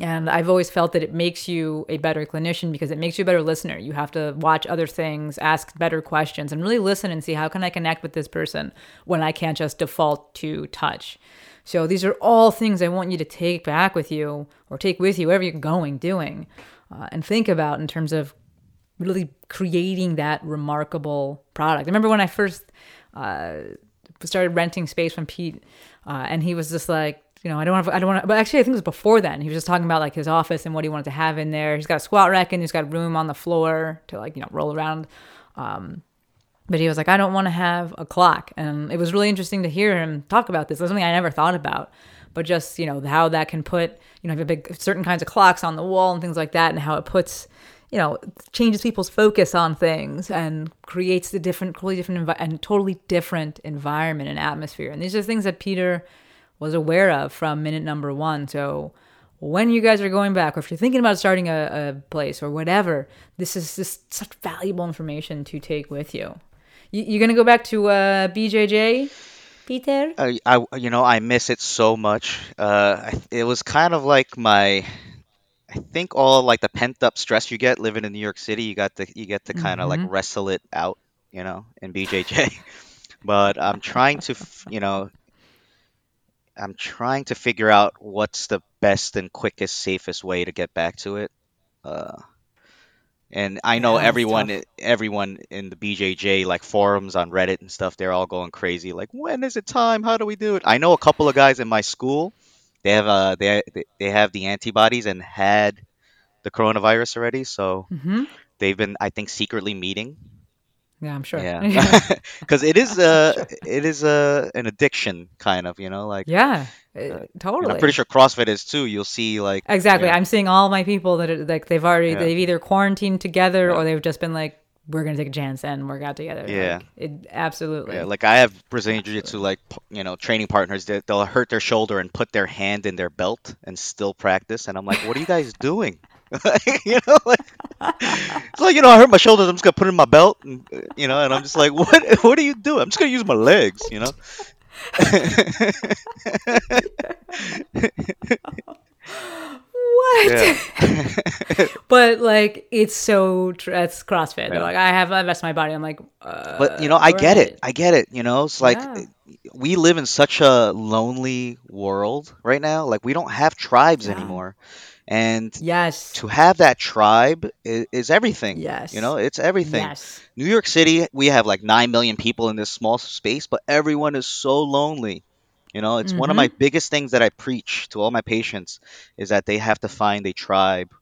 S1: And i've always felt that it makes you a better clinician because it makes you a better listener. You have to watch other things ask better questions and really listen and see how can i connect with this person when i can't just default to touch. So these are all things i want you to take back with you or take with you wherever you're going doing uh, and think about in terms of really creating that remarkable product. I remember when I first uh, started renting space from Pete, uh, and he was just like, you know, I don't want, to, I don't want to. But actually, I think it was before then. He was just talking about like his office and what he wanted to have in there. He's got a squat rack and he's got room on the floor to like you know roll around. Um, but he was like, I don't want to have a clock, and it was really interesting to hear him talk about this. It was something I never thought about, but just you know how that can put you know big certain kinds of clocks on the wall and things like that, and how it puts you know changes people's focus on things and creates the different totally different envi- and totally different environment and atmosphere. And these are things that peter was aware of from minute number one. So when you guys are going back or if you're thinking about starting a, a place or whatever this is just such valuable information to take with you, you you're gonna go back to uh, bjj peter?
S2: I, I you know I miss it so much. Uh, it was kind of like my, I think all like the pent up stress you get living in New York City. You got to you get to kind of like wrestle it out, you know, in BJJ. but I'm trying to, you know, I'm trying to figure out what's the best and quickest, safest way to get back to it. Uh, and I know
S1: Yeah,
S2: everyone,
S1: tough.
S2: everyone in the BJJ like forums on Reddit and stuff, they're all going crazy. Like, when is it time? How do we do it? I know a couple of guys in my school. They have uh they they have the antibodies and had the coronavirus already, so
S1: mm-hmm.
S2: they've been I think secretly meeting.
S1: yeah i'm sure
S2: Yeah, because it is uh it is uh, an addiction kind of, you know, like
S1: yeah uh,
S2: and
S1: totally
S2: I'm pretty sure CrossFit is too. You'll see like
S1: Exactly.
S2: yeah.
S1: I'm seeing all my people that are, like they've already
S2: Yeah.
S1: they've either quarantined together
S2: Yeah.
S1: or they've just been like we're gonna take a chance and work out together.
S2: Yeah.
S1: Like, it absolutely.
S2: Yeah, like I have Brazilian Jiu-Jitsu like you know training partners that they'll hurt their shoulder and put their hand in their belt and still practice, and I'm like, what are you guys doing? you know, like it's like you know I hurt my shoulder, I'm just gonna put it in my belt, and uh, you know, and I'm just like, what? What are you doing? I'm just gonna use my legs, you know.
S1: What?
S2: yeah.
S1: but like it's so tr- that's CrossFit.
S2: Yeah.
S1: like I have I invest my body. I'm like, uh,
S2: But you know, I get
S1: alright.
S2: it. I get it. You know, it's like
S1: Yeah.
S2: we live in such a lonely world right now. Like we don't have tribes anymore, and
S1: Yes.
S2: to have that tribe is, is everything.
S1: Yes.
S2: You know, it's everything.
S1: Yes.
S2: New York City, we have like 9 million people in this small space, but everyone is so lonely. You know, it's one of my mm-hmm. biggest things that I preach to all my patients is that they have to find a tribe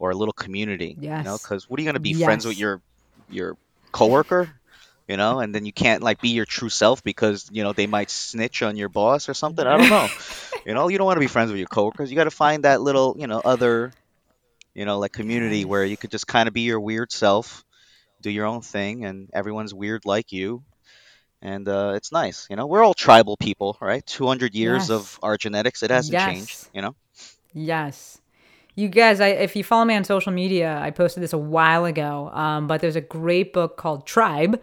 S2: or a little community. Yes. You know, because what are you going to be friends with your your coworker? You know, and then you can't like be your true self because you know they might snitch on your boss or something. I don't know. you know, you don't want to be friends with your coworkers. You got to find that little, you know, other, you know, like community where you could just kind of be your weird self, do your own thing, and everyone's weird like you. And uh, it's nice, you know. We're all tribal people, right? Two hundred years
S1: Yes.
S2: of our genetics. It hasn't changed, you know.
S1: Yes. You guys, I, if you follow me on social media, I posted this a while ago, um, but there's a great book called Tribe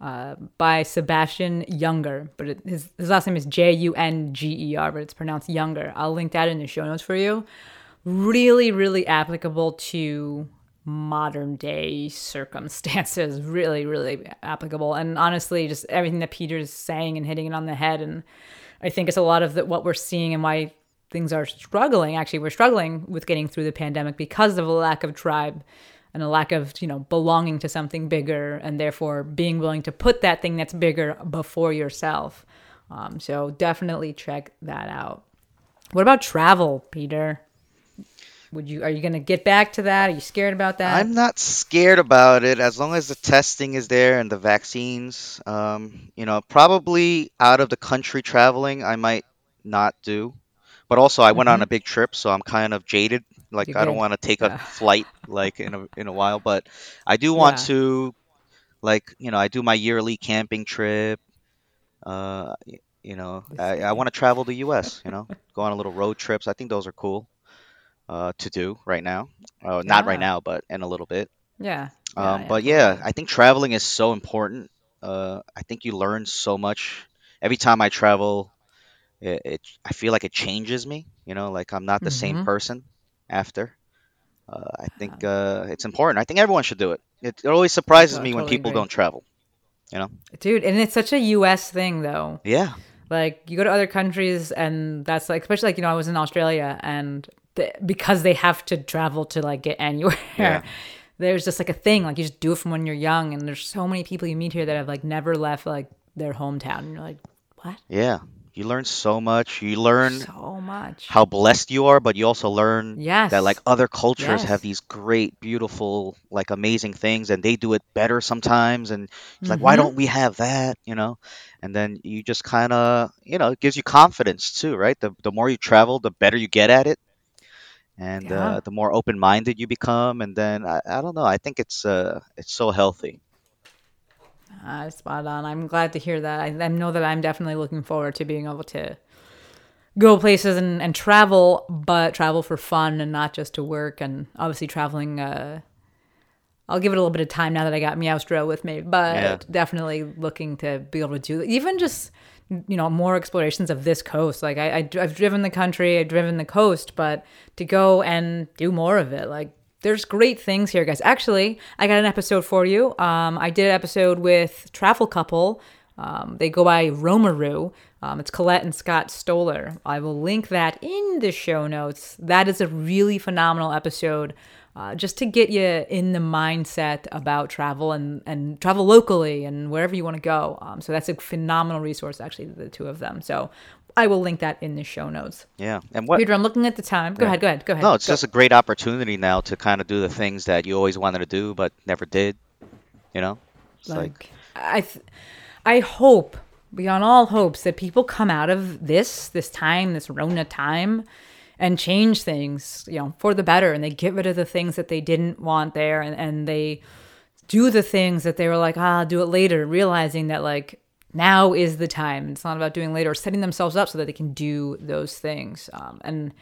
S1: uh, by Sebastian Junger. But it, his, his last name is J U N G E R, but it's pronounced Younger. I'll link that in the show notes for you. Really, really applicable to modern day circumstances. Really, really applicable. And honestly, just everything that Peter's saying and hitting it on the head. And I think it's a lot of the, what we're seeing and why things are struggling. Actually, we're struggling with getting through the pandemic because of a lack of tribe and a lack of you know belonging to something bigger and therefore being willing to put that thing that's bigger before yourself um, so definitely check that out what about travel peter would you are you going to get back to that are you scared about that
S2: I'm not scared about it as long as the testing is there and the vaccines. Um, you know, probably out of the country traveling, I might not do. But also, I went on a big trip, so I'm kind of jaded. Like,
S1: You're
S2: I don't want to take a flight like in a in a while. But I do want
S1: Yeah.
S2: to, like, you know, I do my yearly camping trip. Uh, you know, I, I want to travel the U.S. You know, go on a little road trips. I think those are cool uh, to do right now. Uh, not right now, but in a little bit.
S1: yeah
S2: Um, but yeah, I think traveling is so important. Uh, I think you learn so much every time I travel. It, it I feel like it changes me. You know, like I'm not the same
S1: Mhm.
S2: person after. Uh, I think uh, it's important. I think everyone should do it. It, it always surprises me when
S1: totally
S2: people
S1: agree.
S2: don't travel. You know?
S1: dude and it's such a us thing though
S2: Yeah.
S1: Like you go to other countries, and that's like, especially like you know, I was in Australia, and the, because they have to travel to like get anywhere.
S2: Yeah.
S1: There's just like a thing, like you just do it from when you're young, and there's so many people you meet here that have like never left like their hometown, and you're like, what?
S2: Yeah. You learn so much. You learn
S1: So much.
S2: how blessed you are, but you also learn
S1: Yes.
S2: that like other cultures
S1: Yes.
S2: have these great, beautiful, like amazing things, and they do it better sometimes. And it's like,
S1: Mm-hmm.
S2: why don't we have that? You know? And then you just kind of, you know, it gives you confidence too, right? The the more you travel, the better you get at it, and
S1: Yeah.
S2: uh, the more open-minded you become. And then I, I don't know, I think it's uh it's so healthy.
S1: Uh, spot on. I'm glad to hear that. I, I know that I'm definitely looking forward to being able to go places and, and travel, but travel for fun and not just to work. And obviously, traveling. Uh, I'll give it a little bit of time now that I got Meowstro with me, but
S2: Yeah.
S1: definitely looking to be able to do even just you know more explorations of this coast. Like I, I I've driven the country, I've driven the coast, but to go and do more of it, like there's great things here, guys. Actually, I got an episode for you. Um, I did an episode with Travel Couple. Um, they go by Roamaroo. Um, it's Colette and Scott Stohler. I will link that in the show notes. That is a really phenomenal episode. Uh, just to get you in the mindset about travel and, and travel locally and wherever you want to go. Um, so that's a phenomenal resource, actually, the two of them. So I will link that in the show notes.
S2: Yeah. And what?
S1: Peter, I'm looking at the time. Go ahead, go ahead, go ahead.
S2: No, it's
S1: Go.
S2: just a great opportunity now to kind of do the things that you always wanted to do but never did. You know? It's like
S1: like I, th- I hope beyond all hopes that people come out of this this time, this Rona time, and change things, you know, for the better, and they get rid of the things that they didn't want there, and and they do the things that they were like, ah, I'll do it later, realizing that like now is the time. It's not about doing later, or setting themselves up so that they can do those things. Um, and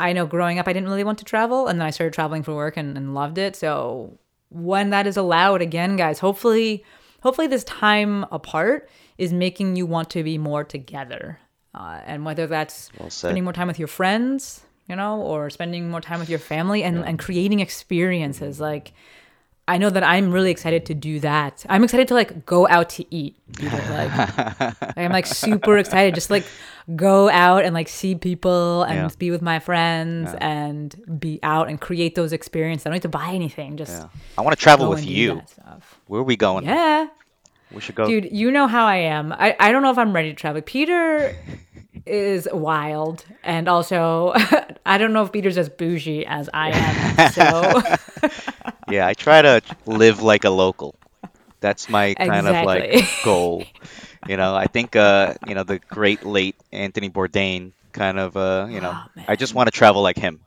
S1: I know growing up, I didn't really want to travel, and then I started traveling for work and, and loved it. So when that is allowed again, guys, hopefully, hopefully this time apart is making you want to be more together. Uh, and whether that's
S2: said.
S1: spending more time with your friends, you know, or spending more time with your family and, and creating experiences like I know that I'm really excited to do that. I'm excited to like go out to eat. Like, I'm like super excited, just like go out and like see people and
S2: Yeah.
S1: be with my friends and be out and create those experiences. I don't need to buy anything. Just
S2: yeah. I want to travel with you. Where are we going?
S1: Yeah,
S2: We should go.
S1: dude, you know how I am. I, I don't know if I'm ready to travel. Peter is wild, and also I don't know if Peter's as bougie as I am. So.
S2: Yeah, I try to live like a local. That's my kind of like goal. You know, I think uh, you know, the great late Anthony Bourdain kind of uh, you know, I just want to travel like him.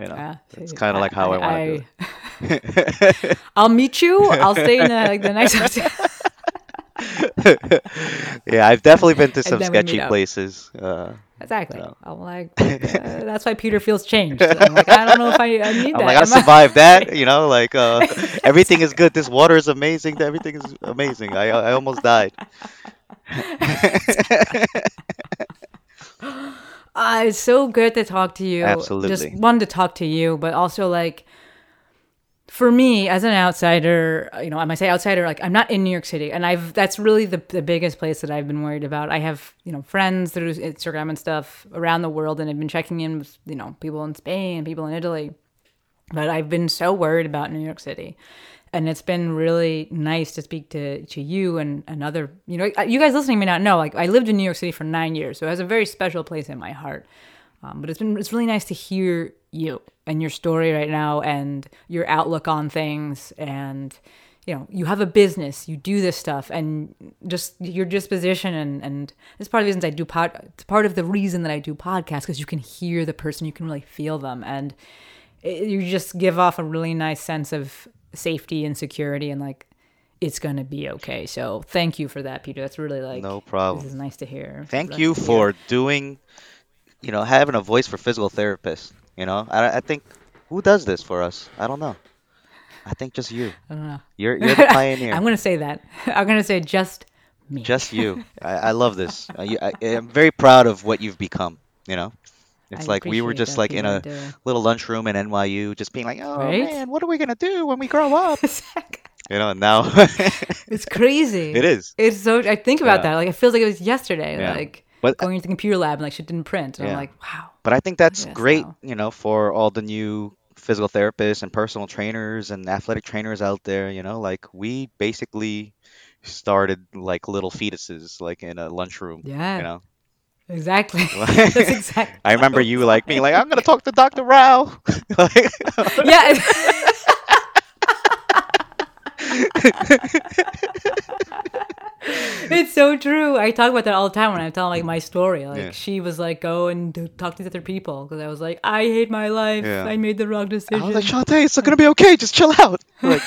S2: You know,
S1: Yeah,
S2: it's kind of like how I, want to do it.
S1: I'll meet you. I'll stay in the, the next hotel.
S2: Yeah, I've definitely been to some
S1: then we meet
S2: sketchy places. Uh,
S1: Exactly.
S2: No.
S1: I'm like, uh, that's why Peter feels changed. I'm like, I don't know if I, I need
S2: I'm
S1: that.
S2: like, I survived that. You know, like uh, everything is good. This water is amazing. Everything is amazing. I I almost died.
S1: Uh, it's so good to talk to you.
S2: Absolutely.
S1: Just wanted to talk to you, but also like for me as an outsider, you know, I might say outsider, like I'm not in New York City, and I've that's really the the biggest place that I've been worried about. I have you know friends through Instagram and stuff around the world, and I've been checking in with you know people in Spain, people in Italy. But I've been so worried about New York City. And it's been really nice to speak to, to you and another, you know, you guys listening may not know, like I lived in New York City for nine years, so it has a very special place in my heart. Um, but it's been, it's really nice to hear you and your story right now and your outlook on things. And, you know, you have a business, you do this stuff and just your disposition. And, and it's part of the reasons I do pod, it's part of the reason that I do podcasts because you can hear the person, you can really feel them. And, it, you just give off a really nice sense of safety and security and like it's gonna be okay. So thank you for that, Peter. That's really like
S2: No problem.
S1: This is nice to hear.
S2: Thank you
S1: to
S2: for doing, you know, having a voice for physical therapists. You know, I, I think who does this for us? I don't know. I think just you.
S1: I don't know.
S2: You're you're the pioneer.
S1: I'm gonna say that. I'm gonna say just me.
S2: Just you. I, I love this. You, I, I'm very proud of what you've become. You know, it's
S1: I
S2: like we were just like in a
S1: do.
S2: little lunchroom in NYU, just being like, "Oh
S1: Right?
S2: man, what are we gonna do when we grow up?" You know, and now
S1: it's crazy.
S2: it is.
S1: It's so. I think about
S2: Yeah.
S1: that. Like it feels like it was yesterday.
S2: Yeah.
S1: Like
S2: But
S1: going into the computer lab and like shit didn't print. And I'm like, wow.
S2: But I think that's
S1: Yes,
S2: great,
S1: now.
S2: you know, for all the new physical therapists and personal trainers and athletic trainers out there, you know, like we basically started like little fetuses like in a lunchroom,
S1: Yeah.
S2: you know.
S1: Exactly. That's exactly.
S2: I remember you like being like, I'm gonna talk to Dr. Rao. like,
S1: yeah. it's so true. I talk about that all the time when I tell like my story. Like
S2: Yeah.
S1: she was like, "Go and talk to these other people," because I was like, "I hate my life.
S2: Yeah.
S1: I made the wrong
S2: I
S1: decision."
S2: was like, Shantae, it's gonna be okay. Just chill out. Like,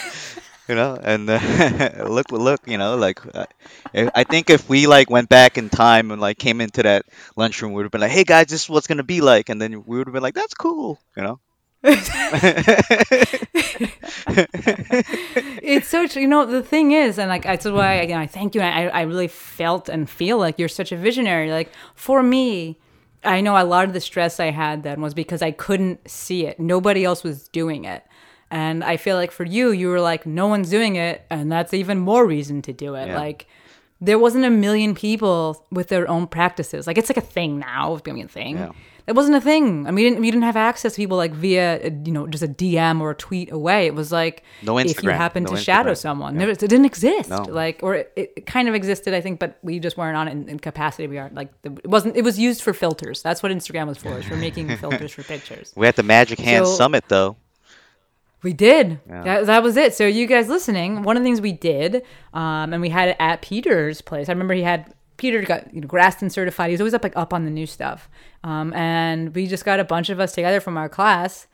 S2: you know, and uh, look, look, you know, like uh, I I think if we like went back in time and like came into that lunchroom, we would have been like, "Hey guys, this is what's gonna be like," and then we would have been like, "That's cool," you know.
S1: it's so true. You know, the thing is, and like that's why again, I thank you. And I, I really felt and feel like you're such a visionary. Like for me, I know a lot of the stress I had then was because I couldn't see it. Nobody else was doing it. And I feel like for you, you were like, no one's doing it. And that's even more reason to do it.
S2: Yeah.
S1: Like, there wasn't a million people with their own practices. Like, it's like a thing now. It's becoming a thing.
S2: Yeah.
S1: It wasn't a thing. I mean, we didn't, we didn't have access to people like via, uh, you know, just a DM or a tweet away. It was like
S2: No
S1: if you
S2: Instagram.
S1: happen
S2: No
S1: to shadow someone.
S2: Yeah.
S1: It didn't exist.
S2: No.
S1: Like, or it, it kind of existed, I think, but we just weren't on it in, in capacity we aren't Like, it wasn't. It was used for filters. That's what Instagram was for. Is for making filters for pictures.
S2: We had the Magic Hand
S1: So-
S2: Summit though.
S1: We did.
S2: Yeah.
S1: That, that was it. So you guys listening, one of the things we did, um, and we had it at Peter's place. I remember he had Peter got you know Graston certified. He was always up like up on the new stuff. Um, and we just got a bunch of us together from our class,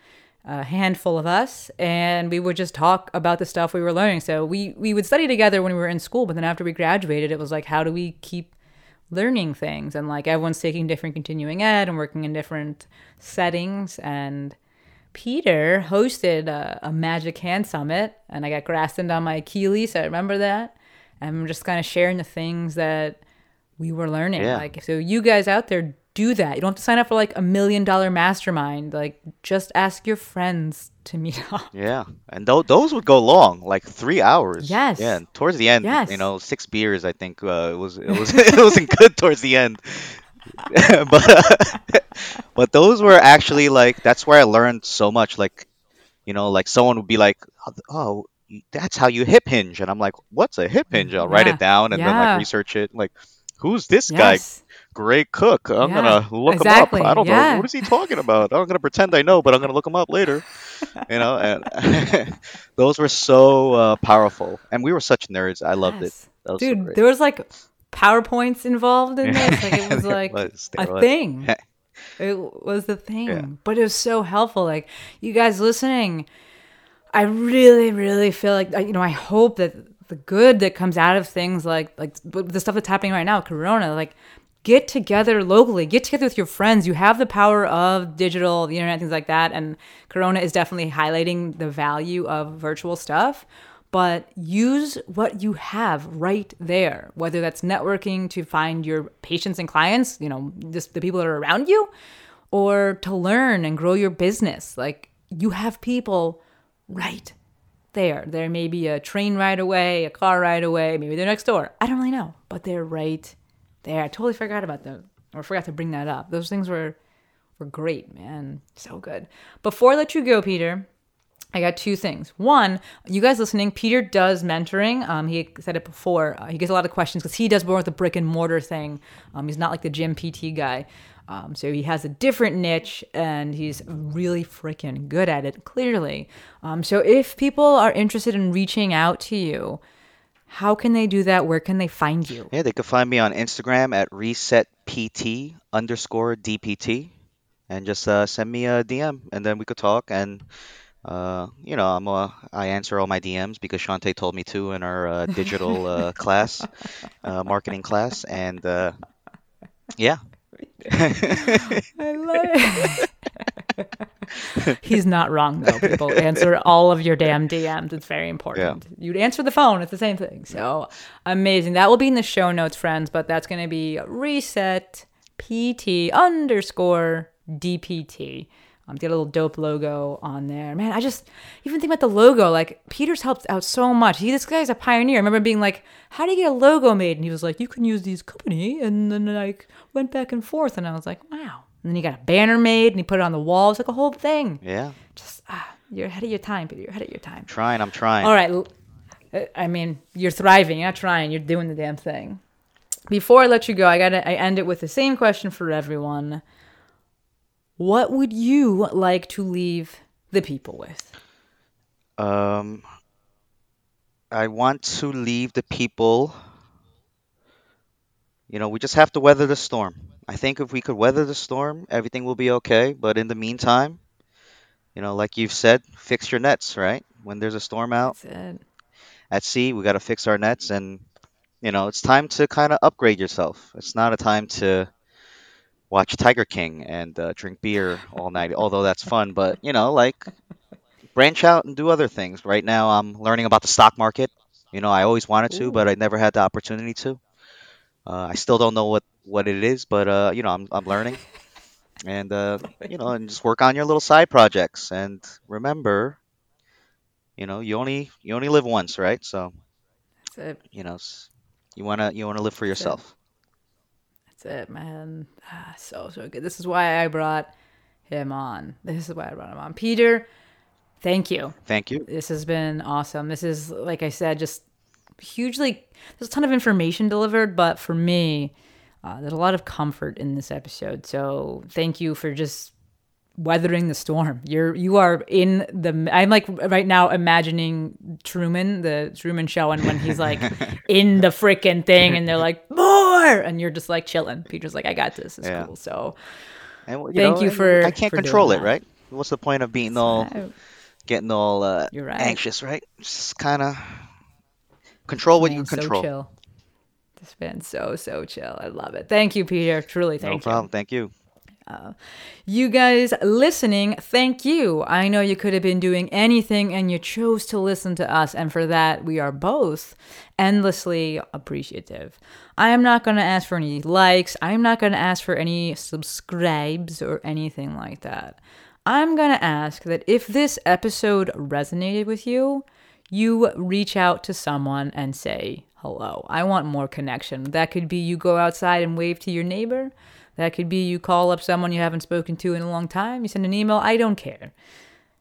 S1: a handful of us, and we would just talk about the stuff we were learning. So we we would study together when we were in school, but then after we graduated, it was like how do we keep learning things and like everyone's taking different continuing ed and working in different settings and Peter hosted a, a Magic Hand Summit, and I got Graston on my Achilles. I remember that. And I'm just kind of sharing the things that we were learning.
S2: Yeah.
S1: Like, so you guys out there do that. You don't have to sign up for like a million dollar mastermind. Like, just ask your friends to meet up.
S2: Yeah, and th- those would go long, like three hours.
S1: Yes.
S2: Yeah, and towards the end,
S1: Yes.
S2: you know, six beers. I think uh, it was it was it wasn't good towards the end. but but those were actually like that's where I learned so much. Like, you know, like someone would be like, "Oh, that's how you hip hinge," and I'm like, "What's a hip hinge?" I'll write it down and then
S1: Yeah.
S2: like research it. Like, who's this guy?
S1: Yes.
S2: Gray Cook. I'm
S1: Yeah,
S2: gonna look
S1: exactly,
S2: him up. I don't
S1: yeah.
S2: know what is he talking about. I'm gonna pretend I know, but I'm gonna look him up later. you know, and those were so uh, powerful, and we were such nerds. I loved it.
S1: Yes.
S2: That was so
S1: Dude,
S2: great.
S1: there was like PowerPoints involved in this. Like, it was like
S2: was,
S1: a
S2: was.
S1: thing. It was the thing.
S2: Yeah.
S1: But it was so helpful. Like, you guys listening, I really, really feel like, you know, I hope that the good that comes out of things like, like the stuff that's happening right now, Corona, like, get together locally, get together with your friends. You have the power of digital, the internet, things like that. And Corona is definitely highlighting the value of virtual stuff. But use what you have right there, whether that's networking to find your patients and clients, you know, just the people that are around you, or to learn and grow your business. Like you have people right there. There may be a train ride away, a car ride away, maybe they're next door. I don't really know, but they're right there. I totally forgot about them or forgot to bring that up. Those things were were great, man. So good. Before I let you go, Peter, I got two things. One, you guys listening, Peter does mentoring. Um, he said it before. Uh, he gets a lot of questions because he does more with the brick and mortar thing. Um, he's not like the gym PT guy. Um, so he has a different niche and he's really freaking good at it, clearly. Um, so if people are interested in reaching out to you, how can they do that? Where can they find you?
S2: Yeah, they can find me on Instagram at resetpt underscore dpt, and just uh, send me a DM, and then we could talk. And uh, you know, I'm uh, I answer all my DMs because Shantae told me to in our uh, digital uh, class, uh, marketing class, and uh, yeah.
S1: I love it. He's not wrong though. People answer all of your damn DMs. It's very important. You'd answer the phone. It's the same thing. So amazing. That will be in the show notes, friends. But that's going to be reset pt underscore dpt. Um, get a little dope logo on there. Man, I just even think about the logo. Like Peter's helped out so much. He this guy's a pioneer. I remember being like, "How do you get a logo made?" And he was like, "You can use these company." And then like went back and forth, and I was like, "Wow." And then he got a banner made and he put it on the wall. It's like a whole thing.
S2: Yeah.
S1: Just ah, you're ahead of your time, Peter. You're ahead of your time.
S2: Trying, I'm trying.
S1: All right. I mean, you're thriving. You're not trying. You're doing the damn thing. Before I let you go, I gotta. I end it with the same question for everyone. What would you like to leave the people with?
S2: Um, I want to leave the people. You know, we just have to weather the storm. I think if we could weather the storm, everything will be okay. But in the meantime, you know, like you've said, fix your nets, right? When there's a storm out at sea, we got to fix our nets. And, you know, it's time to kind of upgrade yourself. It's not a time to watch Tiger King and uh, drink beer all night, although that's fun. But, you know, like, branch out and do other things. Right now, I'm learning about the stock market. You know, I always wanted to, but I never had the opportunity to. Uh, I still don't know what, what it is, but uh, you know, I'm I'm learning, and uh, you know, and just work on your little side projects. And remember, you know, you only you only live once, right? So you know, s- you wanna you wanna live for yourself.
S1: That's it, man. Ah, so so good. This is why I brought him on. This is why I brought him on. Peter, thank you.
S2: Thank you.
S1: This has been awesome. This is, like I said, just hugely, there's a ton of information delivered, but for me, uh, there's a lot of comfort in this episode. So thank you for just weathering the storm. You're, you are in the, I'm like right now imagining Truman, the Truman show, and when he's like in the freaking thing and they're like, more, and you're just like chilling. Peter's like, I got this. It's
S2: Yeah.
S1: cool. So
S2: And you
S1: Thank
S2: know,
S1: you for-
S2: I can't
S1: for
S2: control it,
S1: that.
S2: right? What's the point of being all getting all uh,
S1: You're right.
S2: anxious, right? Just kind of control what you can
S1: so
S2: control.
S1: chill. This been so, so chill. I love it. Thank you, Peter. Truly,
S2: No
S1: thank you.
S2: No problem. Thank you.
S1: Uh, you guys listening, thank you. I know you could have been doing anything and you chose to listen to us, and for that, we are both endlessly appreciative. I am not going to ask for any likes, I'm not going to ask for any subscribes or anything like that. I'm going to ask that if this episode resonated with you, you reach out to someone and say hello. I want more connection. That could be you go outside and wave to your neighbor. That could be you call up someone you haven't spoken to in a long time. You send an email. I don't care.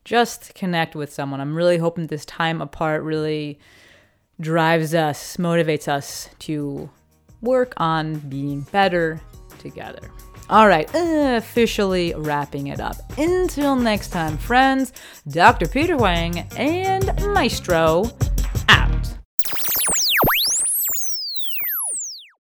S1: Just connect with someone. I'm really hoping this time apart really drives us, motivates us to work on being better together. All right, officially wrapping it up. Until next time, friends, Dr. Peter Wang and Maestro